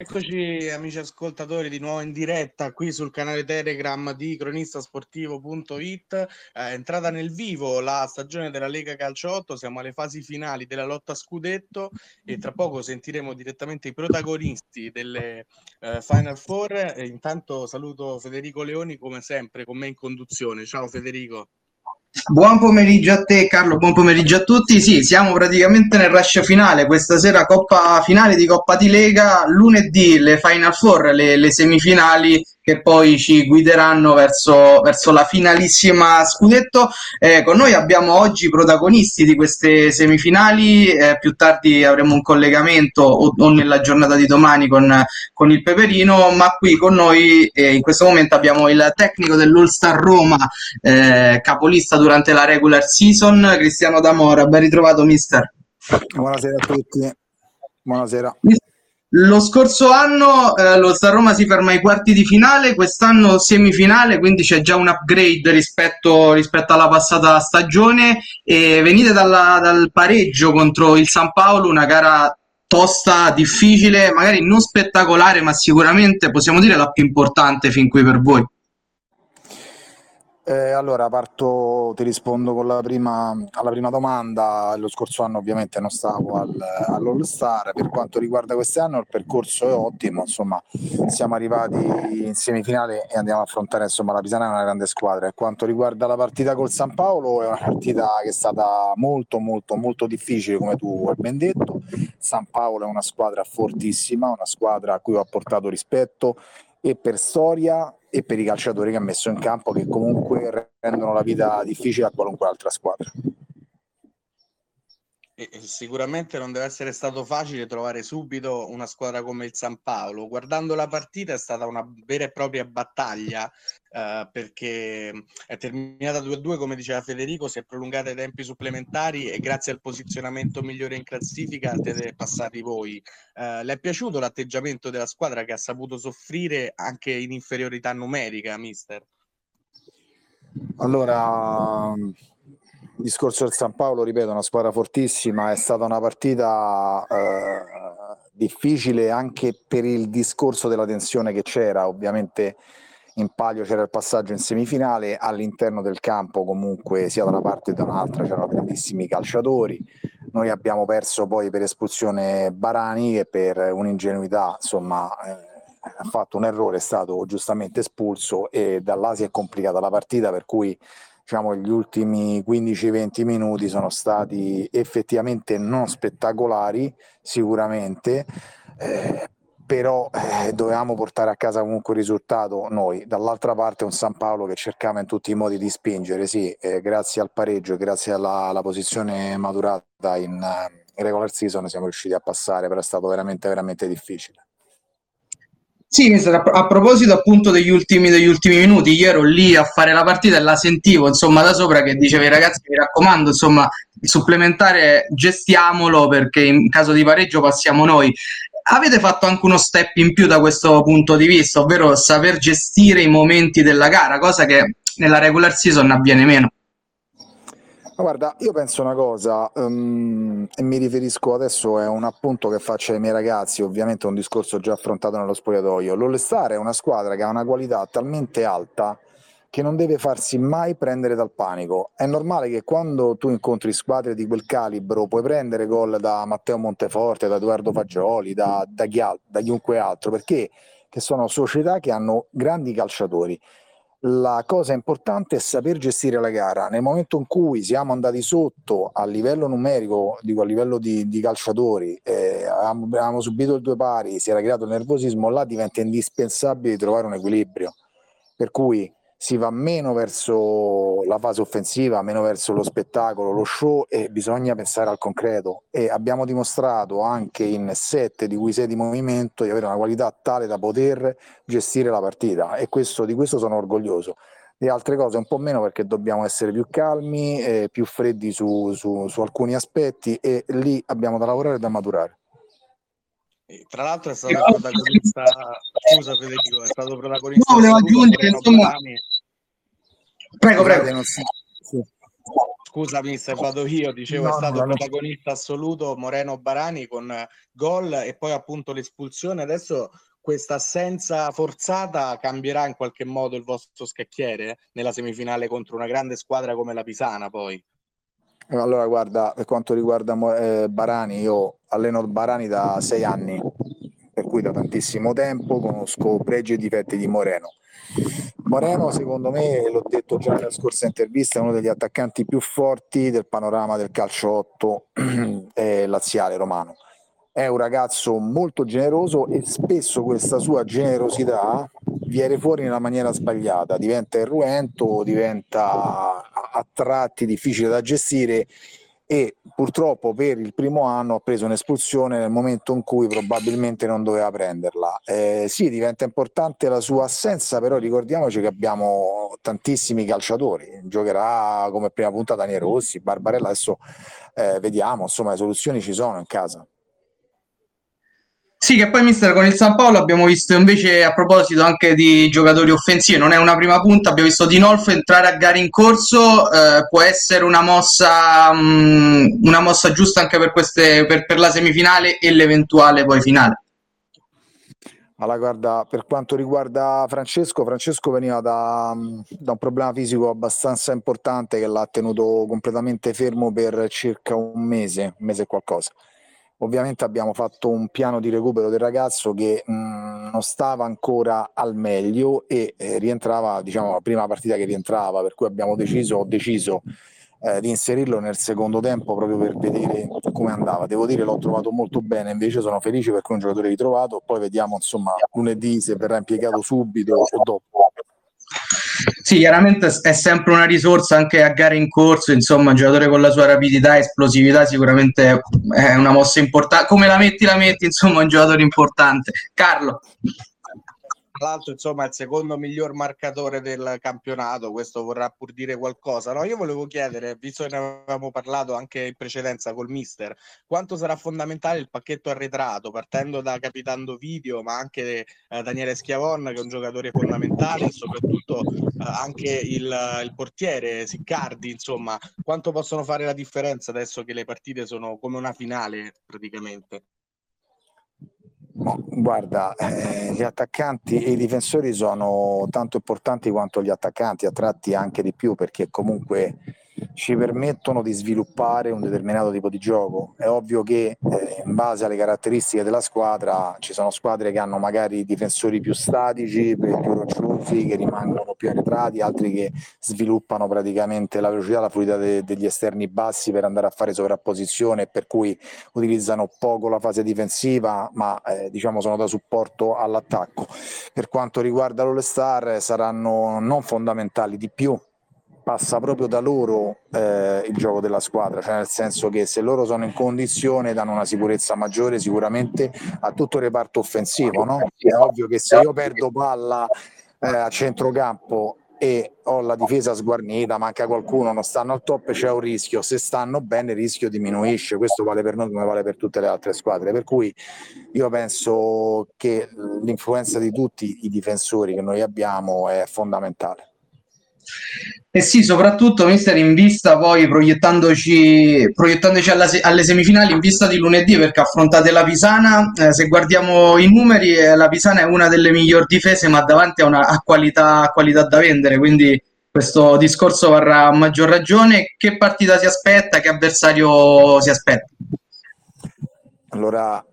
Eccoci amici ascoltatori di nuovo in diretta qui sul canale Telegram di cronistasportivo.it. Eh, è entrata nel vivo la stagione della Lega Calcio 8, siamo alle fasi finali della lotta scudetto e tra poco sentiremo direttamente i protagonisti delle eh, Final Four. E intanto saluto Federico Leoni come sempre con me in conduzione. Ciao Federico. Buon pomeriggio a te Carlo, buon pomeriggio a tutti. Sì, siamo praticamente nel rush finale, questa sera Coppa finale di Coppa di Lega, lunedì le Final Four, le, le semifinali che poi ci guideranno verso, verso la finalissima scudetto. Eh, con noi abbiamo oggi i protagonisti di queste semifinali, eh, più tardi avremo un collegamento o, o, nella giornata di domani con, con il Peperino, ma qui con noi eh, in questo momento abbiamo il tecnico dell'All-Star Roma, eh, capolista durante la regular season, Cristiano D'Amora. Ben ritrovato mister. Buonasera a tutti. Buonasera. Lo scorso anno eh, lo Star Roma si ferma ai quarti di finale, quest'anno semifinale, quindi c'è già un upgrade rispetto, rispetto alla passata stagione e venite dalla, dal pareggio contro il San Paolo, una gara tosta, difficile, magari non spettacolare, ma sicuramente possiamo dire la più importante fin qui per voi. Eh, allora, parto, ti rispondo prima, alla prima domanda. Lo scorso anno ovviamente non stavo al, all'All Star. Per quanto riguarda quest'anno il percorso è ottimo, insomma, siamo arrivati in semifinale e andiamo a affrontare insomma, la Pisana è una grande squadra. Per quanto riguarda la partita col San Paolo è una partita che è stata molto molto molto difficile come tu hai ben detto. San Paolo è una squadra fortissima, una squadra a cui ho portato rispetto e per storia e per i calciatori che ha messo in campo che comunque rendono la vita difficile a qualunque altra squadra. Sicuramente non deve essere stato facile trovare subito una squadra come il San Paolo. Guardando la partita è stata una vera e propria battaglia eh, perché è terminata 2-2 come diceva Federico, si è prolungata ai tempi supplementari e grazie al posizionamento migliore in classifica siete passati voi. Eh, le è piaciuto l'atteggiamento della squadra che ha saputo soffrire anche in inferiorità numerica, mister? Allora, il discorso del San Paolo, ripeto, una squadra fortissima, è stata una partita eh, difficile anche per il discorso della tensione che c'era, ovviamente in palio c'era il passaggio in semifinale, all'interno del campo comunque sia da una parte che da un'altra c'erano grandissimi calciatori, noi abbiamo perso poi per espulsione Barani che per un'ingenuità insomma eh, ha fatto un errore, è stato giustamente espulso e da là si è complicata la partita per cui diciamo, gli ultimi 15-20 minuti sono stati effettivamente non spettacolari, sicuramente, eh, però eh, dovevamo portare a casa comunque il risultato noi. Dall'altra parte un San Paolo che cercava in tutti i modi di spingere, sì, eh, grazie al pareggio, grazie alla, alla posizione maturata in, in regular season siamo riusciti a passare, però è stato veramente, veramente difficile. Sì, a proposito appunto degli ultimi, degli ultimi minuti, io ero lì a fare la partita e la sentivo insomma da sopra che diceva ragazzi mi raccomando insomma il supplementare gestiamolo perché in caso di pareggio passiamo noi. Avete fatto anche uno step in più da questo punto di vista, ovvero saper gestire i momenti della gara, cosa che nella regular season avviene meno. Ma guarda, io penso una cosa, um, e mi riferisco adesso, è un appunto che faccio ai miei ragazzi, ovviamente un discorso già affrontato nello spogliatoio. L'All-Star è una squadra che ha una qualità talmente alta che non deve farsi mai prendere dal panico. È normale che quando tu incontri squadre di quel calibro puoi prendere gol da Matteo Monteforte, da Edoardo Fagioli, da, da, chi, da chiunque altro, perché che sono società che hanno grandi calciatori la cosa importante è saper gestire la gara. Nel momento in cui siamo andati sotto a livello numerico, dico a livello di, di calciatori, eh, avevamo, subito il due pari, si era creato il nervosismo, là diventa indispensabile trovare un equilibrio. Per cui si va meno verso la fase offensiva, meno verso lo spettacolo, lo show e bisogna pensare al concreto e abbiamo dimostrato anche in sette di cui sei di movimento di avere una qualità tale da poter gestire la partita e questo, di questo sono orgoglioso. Di altre cose un po' meno perché dobbiamo essere più calmi, e più freddi su, su, su alcuni aspetti e lì abbiamo da lavorare e da maturare. Tra l'altro è stato protagonista, scusa Federico, è stato protagonista. No, volevo aggiungere, insomma... Prego, prego. Scusa mister, vado io, dicevo no, è stato no, protagonista assoluto Moreno Barani con gol e poi appunto l'espulsione. Adesso questa assenza forzata cambierà in qualche modo il vostro scacchiere nella semifinale contro una grande squadra come la Pisana poi? Allora guarda, per quanto riguarda eh, Barani, io alleno Barani da sei anni, per cui da tantissimo tempo conosco pregi e difetti di Moreno Moreno, secondo me, l'ho detto già nella scorsa intervista, è uno degli attaccanti più forti del panorama del calcio 8 eh, laziale romano. È un ragazzo molto generoso e spesso questa sua generosità viene fuori nella maniera sbagliata, diventa irruento, diventa a tratti difficile da gestire e purtroppo per il primo anno ha preso un'espulsione nel momento in cui probabilmente non doveva prenderla. Eh, sì, diventa importante la sua assenza, però ricordiamoci che abbiamo tantissimi calciatori. Giocherà come prima punta Daniele Rossi, Barbarella, adesso eh, vediamo, insomma le soluzioni ci sono in casa. Sì, che poi mister con il San Paolo abbiamo visto invece a proposito anche di giocatori offensivi, non è una prima punta, abbiamo visto Dinolfo entrare a gare in corso, eh, può essere una mossa, mh, mm, una mossa giusta anche per, queste, per, per la semifinale e l'eventuale poi finale. Allora, guarda, per quanto riguarda Francesco, Francesco veniva da, da, un problema fisico abbastanza importante che l'ha tenuto completamente fermo per circa un mese, un mese e qualcosa. Ovviamente abbiamo fatto un piano di recupero del ragazzo che mh, mm, non stava ancora al meglio e eh, rientrava, diciamo, la prima partita che rientrava, per cui abbiamo deciso, ho deciso eh, di inserirlo nel secondo tempo proprio per vedere come andava. Devo dire l'ho trovato molto bene, invece sono felice perché è un giocatore ritrovato, poi vediamo insomma lunedì se verrà impiegato subito o dopo. Sì, chiaramente è sempre una risorsa anche a gare in corso, insomma, un giocatore con la sua rapidità e esplosività sicuramente è una mossa importante. Come la metti, la metti, insomma, un giocatore importante. Carlo tra l'altro insomma il secondo miglior marcatore del campionato, questo vorrà pur dire qualcosa. No, io volevo chiedere, visto che ne avevamo parlato anche in precedenza col mister, quanto sarà fondamentale il pacchetto arretrato, partendo da Capitando Video, ma anche eh, Daniele Schiavon, che è un giocatore fondamentale, e soprattutto eh, anche il, il portiere Siccardi, insomma, quanto possono fare la differenza adesso che le partite sono come una finale praticamente? Guarda, eh, gli attaccanti e i difensori sono tanto importanti quanto gli attaccanti, a tratti anche di più perché comunque ci permettono di sviluppare un determinato tipo di gioco. È ovvio che eh, in base alle caratteristiche della squadra ci sono squadre che hanno magari difensori più statici, più rocciosi, che rimangono più arretrati, altri che sviluppano praticamente la velocità, la fluidità de- degli esterni bassi per andare a fare sovrapposizione, per cui utilizzano poco la fase difensiva, ma eh, diciamo sono da supporto all'attacco. Per quanto riguarda l'All-Star saranno non fondamentali di più passa proprio da loro eh, il gioco della squadra, cioè nel senso che se loro sono in condizione danno una sicurezza maggiore sicuramente a tutto il reparto offensivo, no? È ovvio che se io perdo palla eh, a centrocampo e ho la difesa sguarnita, manca qualcuno, non stanno al top, c'è un rischio, se stanno bene il rischio diminuisce, questo vale per noi come vale per tutte le altre squadre, per cui io penso che l'influenza di tutti i difensori che noi abbiamo è fondamentale. Eh sì, soprattutto mister in vista poi proiettandoci, proiettandoci alla, alle semifinali in vista di lunedì perché affrontate la Pisana, eh, se guardiamo i numeri eh, la Pisana è una delle migliori difese ma davanti a una a qualità, a qualità da vendere, quindi questo discorso varrà a maggior ragione. Che partita si aspetta? Che avversario si aspetta? Allora,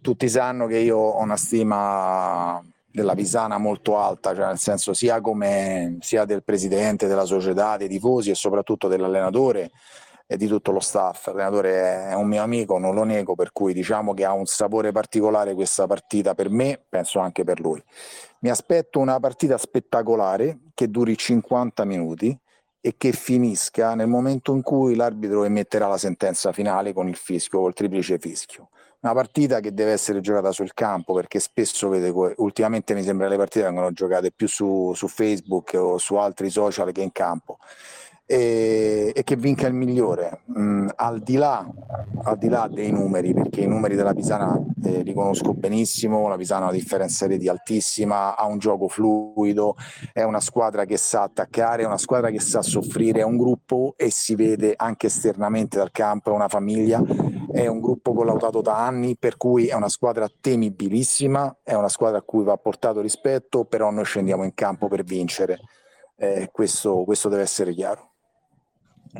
tutti sanno che io ho una stima della Pisana molto alta, cioè nel senso sia, come, sia del presidente della società, dei tifosi e soprattutto dell'allenatore e di tutto lo staff. L'allenatore è un mio amico, non lo nego, per cui diciamo che ha un sapore particolare questa partita per me, penso anche per lui. Mi aspetto una partita spettacolare che duri 50 minuti e che finisca nel momento in cui l'arbitro emetterà la sentenza finale con il fischio, col triplice fischio una partita che deve essere giocata sul campo perché spesso vede, ultimamente mi sembra le partite vengono giocate più su, su Facebook o su altri social che in campo e, e che vinca il migliore, mm, al, di là, al, di là, dei numeri, perché i numeri della Pisana eh, li conosco benissimo, la Pisana ha una differenza reti altissima, ha un gioco fluido, è una squadra che sa attaccare, è una squadra che sa soffrire, è un gruppo e si vede anche esternamente dal campo, è una famiglia, è un gruppo collautato da anni, per cui è una squadra temibilissima, è una squadra a cui va portato rispetto, però noi scendiamo in campo per vincere. Eh, questo, questo deve essere chiaro.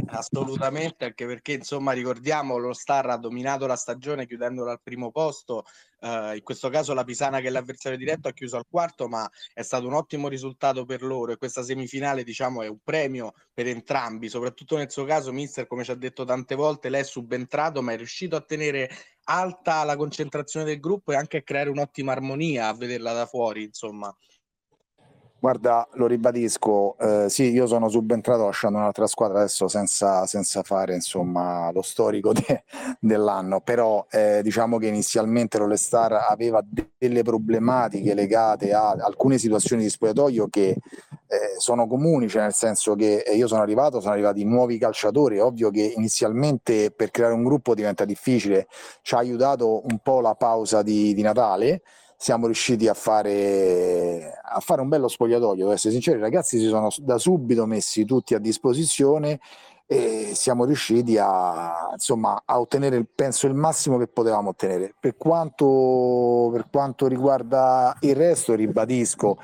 Assolutamente, anche perché insomma ricordiamo lo Star ha dominato la stagione chiudendola al primo posto, uh, in questo caso la Pisana che è l'avversario diretto ha chiuso al quarto, ma è stato un ottimo risultato per loro. E questa semifinale diciamo è un premio per entrambi, soprattutto nel suo caso Mister come ci ha detto tante volte lei è subentrato ma è riuscito a tenere alta la concentrazione del gruppo e anche a creare un'ottima armonia a vederla da fuori insomma. Guarda, lo ribadisco, eh, sì, io sono subentrato lasciando un'altra squadra adesso senza, senza fare insomma, lo storico de, dell'anno, però eh, diciamo che inizialmente l'Olestar aveva delle problematiche legate a alcune situazioni di spogliatoio che eh, sono comuni, cioè nel senso che io sono arrivato, sono arrivati nuovi calciatori, ovvio che inizialmente per creare un gruppo diventa difficile, ci ha aiutato un po' la pausa di, di Natale, siamo riusciti a fare, a fare un bello spogliatoio, devo essere sincero, i ragazzi si sono da subito messi tutti a disposizione e siamo riusciti a, insomma, a ottenere, penso, il massimo che potevamo ottenere. Per quanto, per quanto riguarda il resto, ribadisco,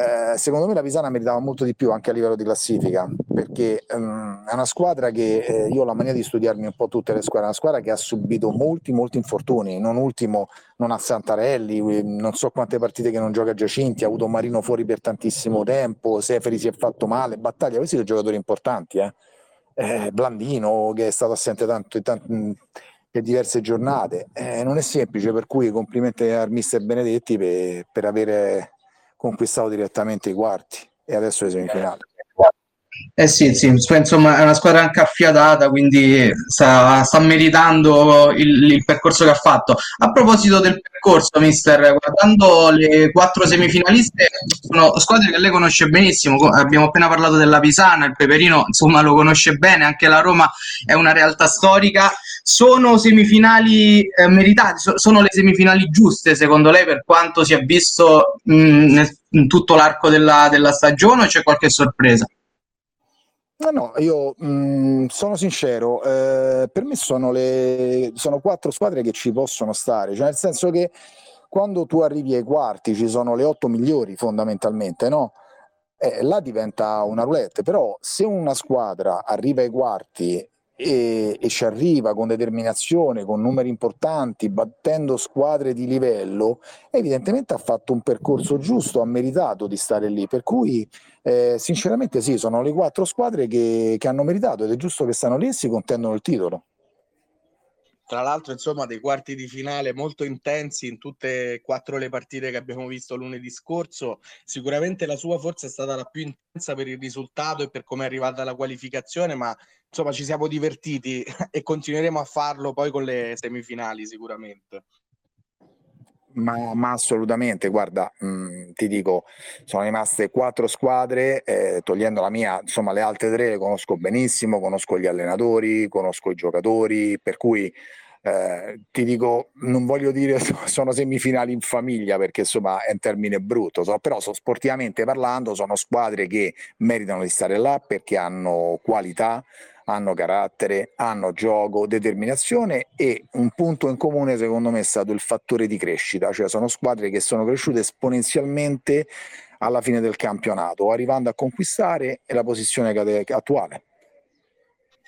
eh, secondo me la Pisana meritava molto di più anche a livello di classifica perché um, è una squadra che eh, io ho la mania di studiarmi un po' tutte le squadre, è una squadra che ha subito molti molti infortuni, non ultimo non ha Santarelli, non so quante partite che non gioca Giacinti, ha avuto Marino fuori per tantissimo tempo, Seferi si è fatto male, Battaglia, questi sono giocatori importanti, eh? Eh, Blandino che è stato assente tanto, tanto per diverse giornate, eh, non è semplice, per cui complimenti al mister Benedetti per, per avere conquistato direttamente i quarti e adesso le semifinali. Eh sì, sì, insomma è una squadra anche affiatata, quindi sta, sta meritando il, il, percorso che ha fatto. A proposito del percorso, mister, guardando le quattro semifinaliste, sono squadre che lei conosce benissimo, abbiamo appena parlato della Pisana, il Peperino insomma lo conosce bene, anche la Roma è una realtà storica. Sono semifinali eh, meritate, so, sono le semifinali giuste secondo lei per quanto si è visto mh, nel, in tutto l'arco della, della stagione o c'è qualche sorpresa? No, no, io mh, mm, sono sincero, eh, per me sono, le, sono quattro squadre che ci possono stare, cioè nel senso che quando tu arrivi ai quarti ci sono le otto migliori fondamentalmente, no? Eh, là diventa una roulette, però se una squadra arriva ai quarti e, e, ci arriva con determinazione, con numeri importanti, battendo squadre di livello, evidentemente ha fatto un percorso giusto, ha meritato di stare lì. Per cui, eh, sinceramente, sì, sono le quattro squadre che, che hanno meritato ed è giusto che stanno lì e si contendono il titolo tra l'altro insomma dei quarti di finale molto intensi in tutte e quattro le partite che abbiamo visto lunedì scorso sicuramente la sua forse è stata la più intensa per il risultato e per come è arrivata la qualificazione ma insomma ci siamo divertiti e continueremo a farlo poi con le semifinali sicuramente ma, ma, assolutamente, guarda, mh, mm, ti dico, sono rimaste quattro squadre, eh, togliendo la mia, insomma le altre tre le conosco benissimo, conosco gli allenatori, conosco i giocatori, per cui eh, ti dico, non voglio dire sono semifinali in famiglia perché insomma è un termine brutto, so, però so, sportivamente parlando sono squadre che meritano di stare là perché hanno qualità, hanno carattere, hanno gioco, determinazione e un punto in comune secondo me è stato il fattore di crescita, cioè sono squadre che sono cresciute esponenzialmente alla fine del campionato, arrivando a conquistare la posizione attuale.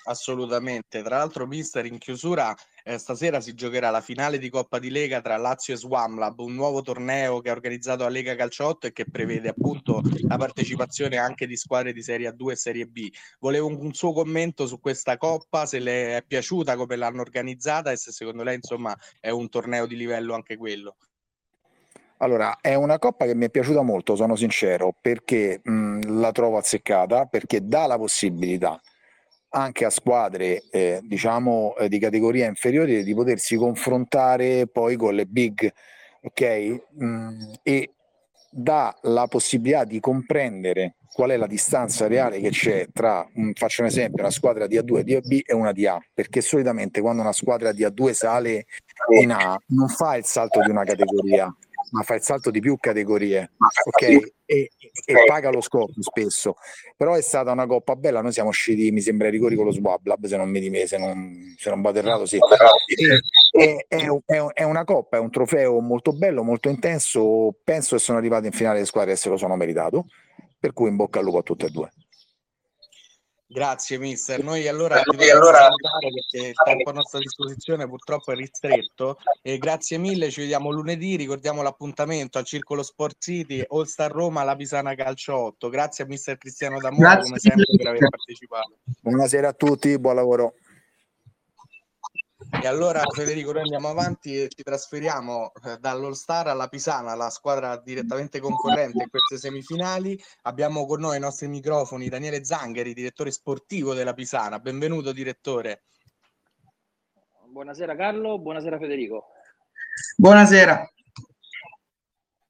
Assolutamente, tra l'altro mister in chiusura eh, stasera si giocherà la finale di Coppa di Lega tra Lazio e Swamlab, un nuovo torneo che ha organizzato la Lega Calcio 8 e che prevede appunto la partecipazione anche di squadre di Serie A2 e Serie B. Volevo un, un suo commento su questa Coppa, se le è piaciuta, come l'hanno organizzata e se secondo lei insomma è un torneo di livello anche quello. Allora, è una coppa che mi è piaciuta molto, sono sincero, perché mh, la trovo azzeccata, perché dà la possibilità anche a squadre eh, diciamo eh, di categoria inferiore di potersi confrontare poi con le big ok mm, e dà la possibilità di comprendere qual è la distanza reale che c'è tra, faccio un esempio, una squadra di A2, di AB e una di A, perché solitamente quando una squadra di A2 sale in A non fa il salto di una categoria, ma fa il salto di più categorie, ok? E, e, paga lo scopo spesso. Però è stata una coppa bella, noi siamo usciti, mi sembra, ai rigori con lo Swablab, se non mi dimese, se non, se non vado errato, sì. E, è, è, è, una coppa, è un trofeo molto bello, molto intenso, penso che sono arrivati in finale le squadre e se lo sono meritato, per cui in bocca al lupo a tutte e due. Grazie mister. Noi allora dobbiamo allora... perché il tempo a nostra disposizione purtroppo è ristretto e grazie mille, ci vediamo lunedì, ricordiamo l'appuntamento al Circolo Sport City, All Star Roma, la Pisana Calcio 8. Grazie a mister Cristiano D'Amore come sempre per aver partecipato. Buonasera a tutti, buon lavoro. E allora Federico, noi andiamo avanti e ci trasferiamo eh, dall'All Star alla Pisana, la squadra direttamente concorrente in queste semifinali. Abbiamo con noi ai nostri microfoni Daniele Zangheri, direttore sportivo della Pisana. Benvenuto direttore. Buonasera Carlo, buonasera Federico. Buonasera.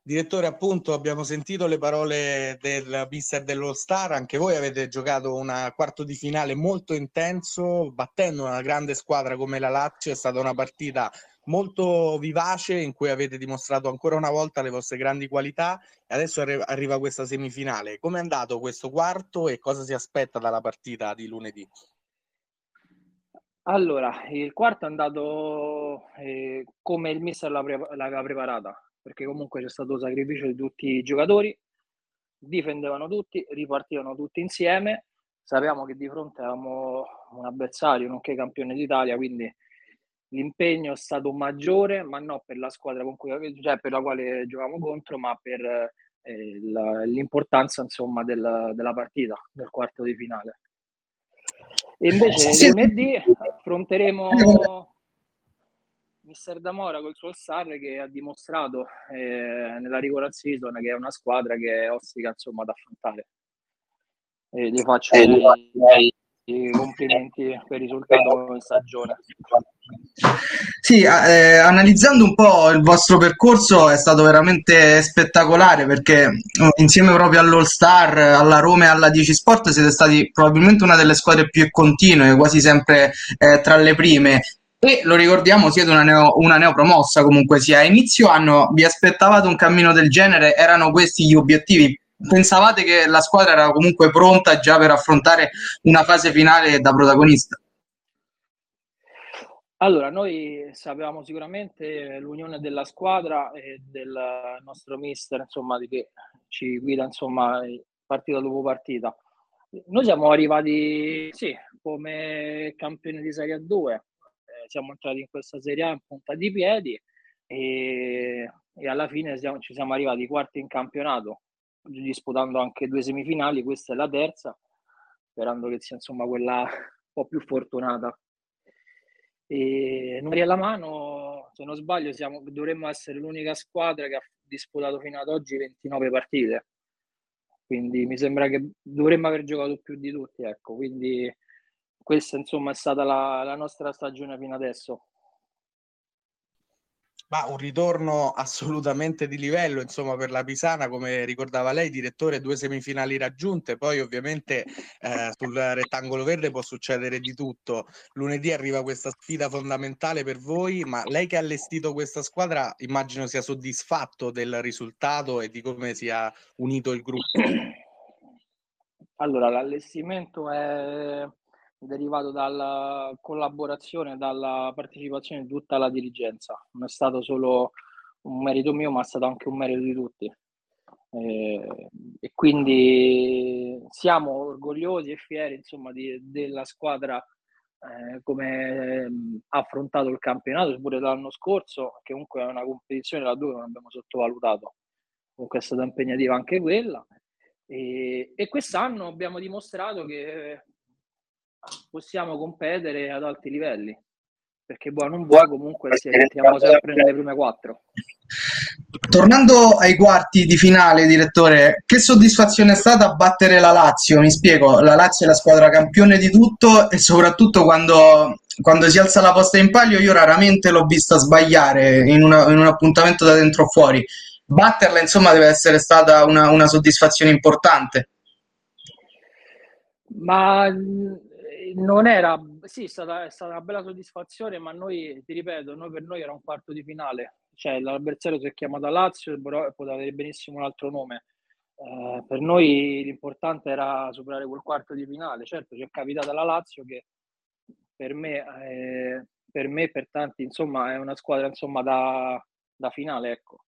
Direttore, appunto, abbiamo sentito le parole del mister dell'All Star, anche voi avete giocato un quarto di finale molto intenso, battendo una grande squadra come la Lazio, è stata una partita molto vivace in cui avete dimostrato ancora una volta le vostre grandi qualità e adesso arri- arriva questa semifinale. Come è andato questo quarto e cosa si aspetta dalla partita di lunedì? Allora, il quarto è andato eh, come il mister l'aveva preparata perché comunque c'è stato sacrificio di tutti i giocatori, difendevano tutti, ripartivano tutti insieme, sappiamo che di fronte avevamo un avversario nonché campione d'Italia, quindi l'impegno è stato maggiore, ma non per la squadra con cui, cioè per la quale giocavamo contro, ma per eh, la, l'importanza insomma del, della partita, del quarto di finale. E invece lunedì affronteremo Mister Damora col suo Star che ha dimostrato eh, nella regular season che è una squadra che è ostica insomma ad affrontare. E gli faccio eh, i, i complimenti per il risultato in stagione. Sì, eh, analizzando un po' il vostro percorso è stato veramente spettacolare perché eh, insieme proprio all'All Star, alla Roma e alla 10 Sport siete stati probabilmente una delle squadre più continue, quasi sempre eh, tra le prime e lo ricordiamo, siete una, neo, una neopromossa comunque sia. A inizio anno vi aspettavate un cammino del genere? Erano questi gli obiettivi? Pensavate che la squadra era comunque pronta già per affrontare una fase finale da protagonista? Allora, noi sapevamo sicuramente l'unione della squadra e del nostro mister, insomma, che ci guida, insomma, partita dopo partita. Noi siamo arrivati, sì, come campioni di Serie 2, siamo entrati in questa Serie A in punta di piedi e, e alla fine siamo, ci siamo arrivati quarti in campionato, disputando anche due semifinali, questa è la terza, sperando che sia insomma quella un po' più fortunata. E numeri alla mano, se non sbaglio, siamo, dovremmo essere l'unica squadra che ha disputato fino ad oggi 29 partite. Quindi mi sembra che dovremmo aver giocato più di tutti, ecco. Quindi questa insomma è stata la, la nostra stagione fino adesso. Ma un ritorno assolutamente di livello, insomma, per la Pisana, come ricordava lei, direttore, due semifinali raggiunte, poi ovviamente eh, sul rettangolo verde può succedere di tutto. Lunedì arriva questa sfida fondamentale per voi, ma lei che ha allestito questa squadra, immagino sia soddisfatto del risultato e di come sia unito il gruppo. Allora, l'allestimento è derivato dalla collaborazione, dalla partecipazione di tutta la dirigenza. Non è stato solo un merito mio, ma è stato anche un merito di tutti. Eh, e quindi siamo orgogliosi e fieri insomma, di, della squadra eh, come ha affrontato il campionato, pure l'anno scorso, che comunque è una competizione la due non abbiamo sottovalutato. Comunque è stata impegnativa anche quella. E, e quest'anno abbiamo dimostrato che possiamo competere ad alti livelli perché buono non vuoi comunque siamo sempre nelle prime quattro Tornando ai quarti di finale, direttore, che soddisfazione è stata battere la Lazio? Mi spiego, la Lazio è la squadra campione di tutto e soprattutto quando, quando si alza la posta in palio io raramente l'ho vista sbagliare in, una, in un appuntamento da dentro fuori. batterla insomma deve essere stata una, una soddisfazione importante. Ma non era, sì, è stata, è stata, una bella soddisfazione, ma noi, ti ripeto, noi, per noi era un quarto di finale, cioè l'avversario si è chiamato Lazio, però poteva avere benissimo un altro nome. Eh, per noi l'importante era superare quel quarto di finale. Certo, ci è capitata la Lazio che per me, eh, per me, per tanti, insomma, è una squadra insomma, da, da finale, ecco.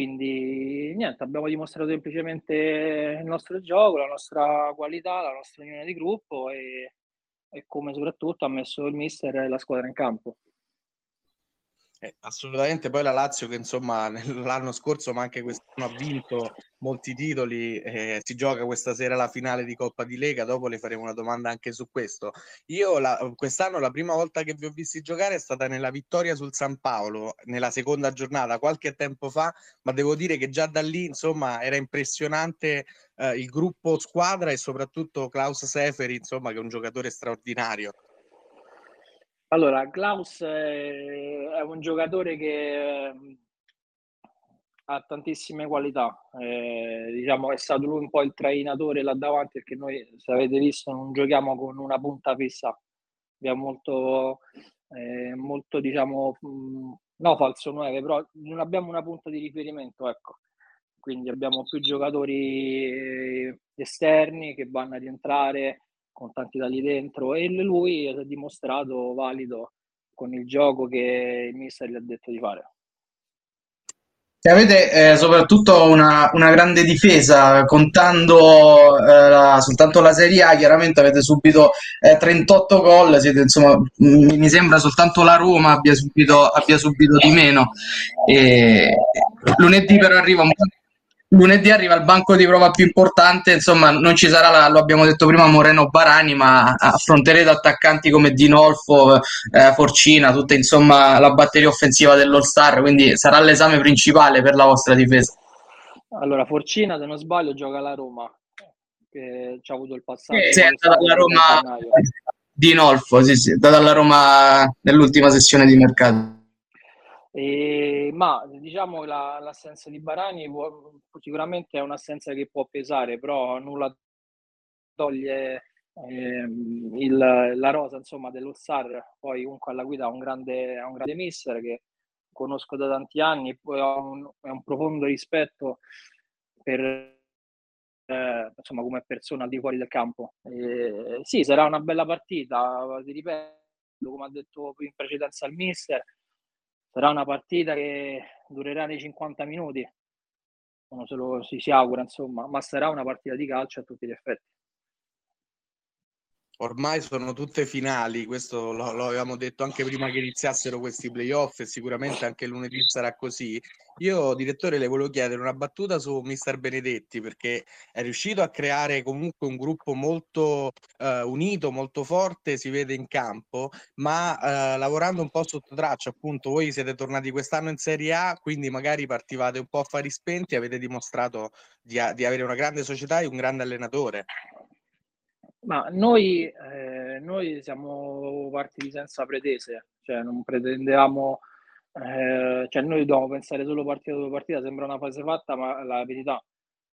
Quindi niente, abbiamo dimostrato semplicemente il nostro gioco, la nostra qualità, la nostra unione di gruppo e, e come soprattutto ha messo il mister e la squadra in campo. Eh, assolutamente, poi la Lazio che insomma l'anno scorso ma anche quest'anno ha vinto molti titoli, eh, si gioca questa sera la finale di Coppa di Lega, dopo le faremo una domanda anche su questo. Io la, quest'anno la prima volta che vi ho visti giocare è stata nella vittoria sul San Paolo, nella seconda giornata, qualche tempo fa, ma devo dire che già da lì insomma era impressionante eh, il gruppo squadra e soprattutto Klaus Seferi, insomma che è un giocatore straordinario. Allora, Klaus è un giocatore che ehm, ha tantissime qualità, eh, diciamo è stato lui un po' il trainatore là davanti perché noi, se avete visto, non giochiamo con una punta fissa, abbiamo molto, eh, molto diciamo, mh, no falso 9, però non abbiamo una punta di riferimento, ecco. Quindi abbiamo più giocatori esterni che vanno a rientrare, con tanti tagli dentro e lui si è dimostrato valido con il gioco che il mister gli ha detto di fare. Se avete eh, soprattutto una, una, grande difesa, contando eh, la, soltanto la Serie A, chiaramente avete subito eh, 38 gol, siete, insomma, mi, mi, sembra soltanto la Roma abbia subito, abbia subito di meno. E, lunedì però arriva un po' lunedì arriva il banco di prova più importante, insomma non ci sarà, la, lo abbiamo detto prima, Moreno Barani, ma affronterete attaccanti come Dinolfo, eh, Forcina, tutta insomma la batteria offensiva dell'All Star, quindi sarà l'esame principale per la vostra difesa. Allora, Forcina, se non sbaglio, gioca alla Roma, che ci ha avuto il passato. Eh, sì, è andata alla Roma Dinolfo, sì, sì, è andata alla Roma nell'ultima sessione di mercato. E, ma diciamo la, l'assenza di Barani sicuramente è un'assenza che può pesare, però nulla toglie eh, il, la rosa insomma dello Star. Poi comunque alla guida ha un grande, ha un grande mister che conosco da tanti anni poi ho un, un profondo rispetto per eh, insomma come persona al di fuori del campo. E, sì, sarà una bella partita, ti ripeto, come ha detto in precedenza il mister sarà una partita che durerà nei 50 minuti, uno se lo si, si augura, insomma, ma sarà una partita di calcio a tutti gli effetti ormai sono tutte finali, questo lo, lo, avevamo detto anche prima che iniziassero questi playoff e sicuramente anche lunedì sarà così. Io, direttore, le volevo chiedere una battuta su Mister Benedetti perché è riuscito a creare comunque un gruppo molto uh, unito, molto forte, si vede in campo, ma uh, lavorando un po' sotto traccia, appunto, voi siete tornati quest'anno in Serie A, quindi magari partivate un po' a fari spenti avete dimostrato di, di avere una grande società e un grande allenatore. Ma noi, eh, noi siamo partiti senza pretese, cioè non pretendevamo, eh, cioè noi dobbiamo pensare solo partita dopo partita, sembra una fase fatta, ma la verità,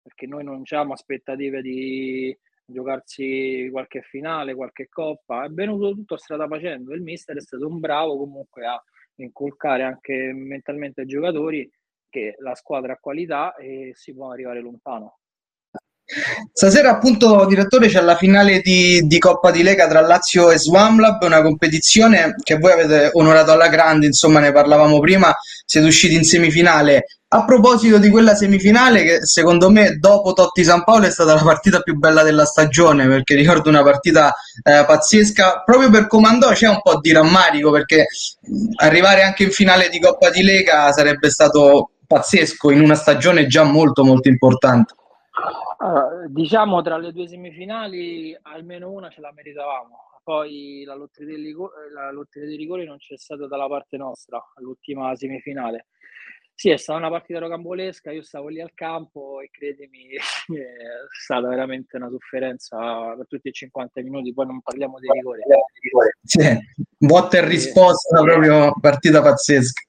perché noi non abbiamo aspettative di giocarsi qualche finale, qualche coppa, è venuto tutto strada facendo, il mister è stato un bravo comunque a inculcare anche mentalmente ai giocatori che la squadra ha qualità e si può arrivare lontano. Stasera appunto direttore c'è la finale di, di, Coppa di Lega tra Lazio e Swamlab, una competizione che voi avete onorato alla grande, insomma ne parlavamo prima, siete usciti in semifinale. A proposito di quella semifinale che secondo me dopo Totti San Paolo è stata la partita più bella della stagione perché ricordo una partita eh, pazzesca, proprio per comandò c'è un po' di rammarico perché arrivare anche in finale di Coppa di Lega sarebbe stato pazzesco in una stagione già molto molto importante. Allora, diciamo tra le due semifinali almeno una ce la meritavamo, poi la lotteria dei, rigori, la lotteria dei rigori non c'è stata dalla parte nostra all'ultima semifinale. Sì, è stata una partita rocambolesca, io stavo lì al campo e credimi, è stata veramente una sofferenza per tutti i 50 minuti, poi non parliamo dei rigori. Sì, botta e risposta, proprio partita pazzesca.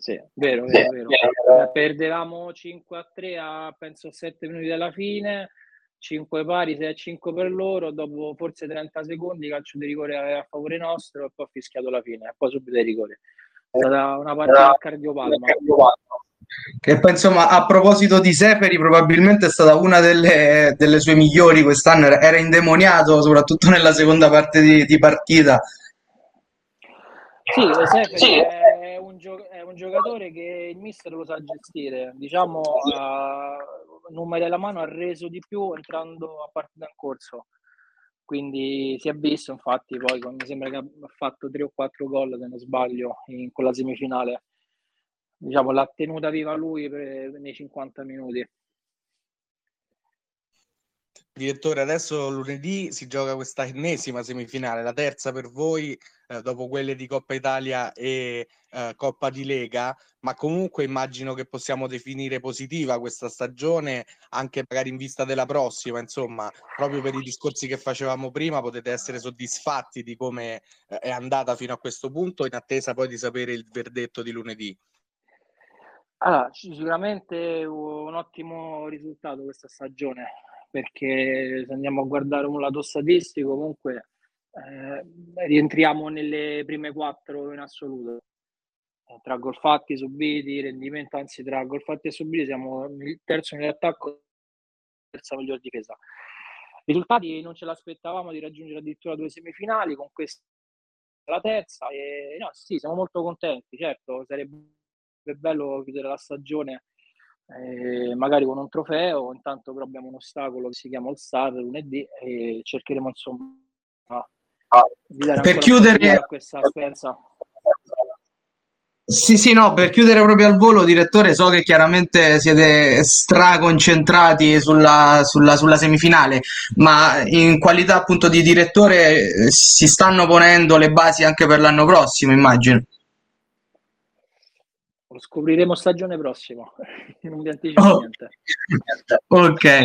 Sì, vero, vero, vero. Eh, perdevamo 5 a 3 a penso 7 minuti dalla fine, 5 pari, 6 a 5 per loro, dopo forse 30 secondi calcio di rigore a favore nostro e poi ha fischiato la fine, e poi subito i rigori. È stata una partita a cardiopalma. Che poi insomma a proposito di Seferi probabilmente è stata una delle, delle sue migliori quest'anno, era indemoniato soprattutto nella seconda parte di, di partita. Sì, Seferi sì. È, un gio- è, un giocatore che il mister lo sa gestire, diciamo uh, numeri alla mano ha reso di più entrando a partita in corso. Quindi si è visto infatti poi mi sembra che ha fatto 3 o 4 gol se non sbaglio in quella semifinale. Diciamo l'ha tenuta viva lui per, nei 50 minuti Direttore, adesso lunedì si gioca questa ennesima semifinale, la terza per voi, eh, dopo quelle di Coppa Italia e eh, Coppa di Lega, ma comunque immagino che possiamo definire positiva questa stagione, anche magari in vista della prossima, insomma, proprio per i discorsi che facevamo prima, potete essere soddisfatti di come eh, è andata fino a questo punto, in attesa poi di sapere il verdetto di lunedì. Allora, sicuramente un ottimo risultato questa stagione, perché se andiamo a guardare un lato statistico, comunque eh, rientriamo nelle prime quattro in assoluto. Tra gol fatti, subiti, rendimento, anzi tra gol fatti e subiti siamo il terzo nell'attacco, terza miglior difesa. Risultati non ce l'aspettavamo di raggiungere addirittura due semifinali, con questa la terza e no, sì, siamo molto contenti, certo, sarebbe bello chiudere la stagione eh, magari con un trofeo, intanto però abbiamo un ostacolo che si chiama All Star lunedì e cercheremo insomma di dare per chiudere questa speranza. Sì, sì, no, per chiudere proprio al volo, direttore, so che chiaramente siete straconcentrati sulla, sulla, sulla semifinale, ma in qualità appunto di direttore si stanno ponendo le basi anche per l'anno prossimo, immagino. Lo scopriremo stagione prossima, non vi anticipo oh. niente. Ok.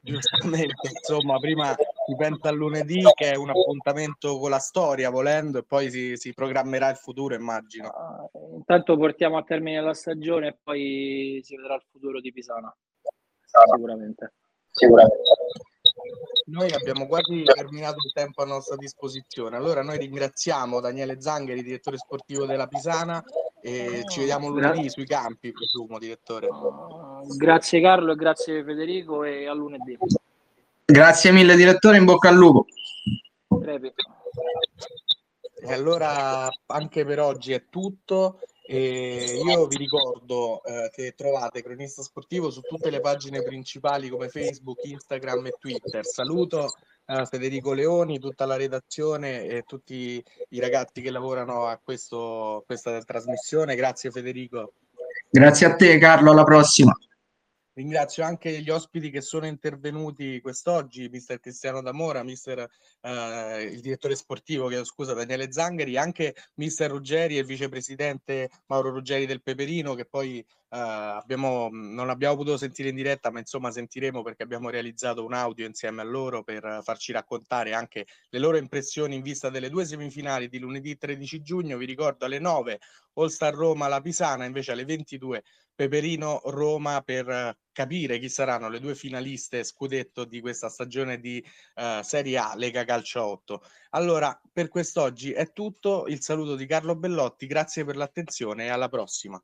Giustamente, insomma, prima si pensa a lunedì che è un appuntamento con la storia, volendo, e poi si, si programmerà il futuro, immagino. Uh, intanto portiamo a termine la stagione e poi si vedrà il futuro di Pisana. Sicuramente. Sicuramente. Noi abbiamo quasi terminato il tempo a nostra disposizione. Allora noi ringraziamo Daniele Zangheri, direttore sportivo della Pisana, e ci vediamo lunedì Gra- sui campi, presumo, direttore. Grazie Carlo e grazie Federico e a lunedì. Grazie mille direttore, in bocca al lupo. E allora anche per oggi è tutto. E io vi ricordo eh, che trovate Cronista Sportivo su tutte le pagine principali come Facebook, Instagram e Twitter. Saluto Federico Leoni, tutta la redazione e tutti i ragazzi che lavorano a questo, questa trasmissione. Grazie Federico. Grazie a te Carlo, alla prossima. Ringrazio anche gli ospiti che sono intervenuti quest'oggi, mister Cristiano D'Amora, mister eh, il direttore sportivo, chiedo scusa, Daniele Zangheri, anche mister Ruggeri e il vicepresidente Mauro Ruggeri del Peperino, che poi eh, abbiamo, non abbiamo potuto sentire in diretta, ma insomma sentiremo perché abbiamo realizzato un audio insieme a loro per farci raccontare anche le loro impressioni in vista delle due semifinali di lunedì 13 giugno. Vi ricordo alle 9 All Star Roma La Pisana, invece alle 22 Peperino Roma per capire chi saranno le due finaliste scudetto di questa stagione di uh, Serie A Lega Calcio 8. Allora, per quest'oggi è tutto. Il saluto di Carlo Bellotti, grazie per l'attenzione e alla prossima.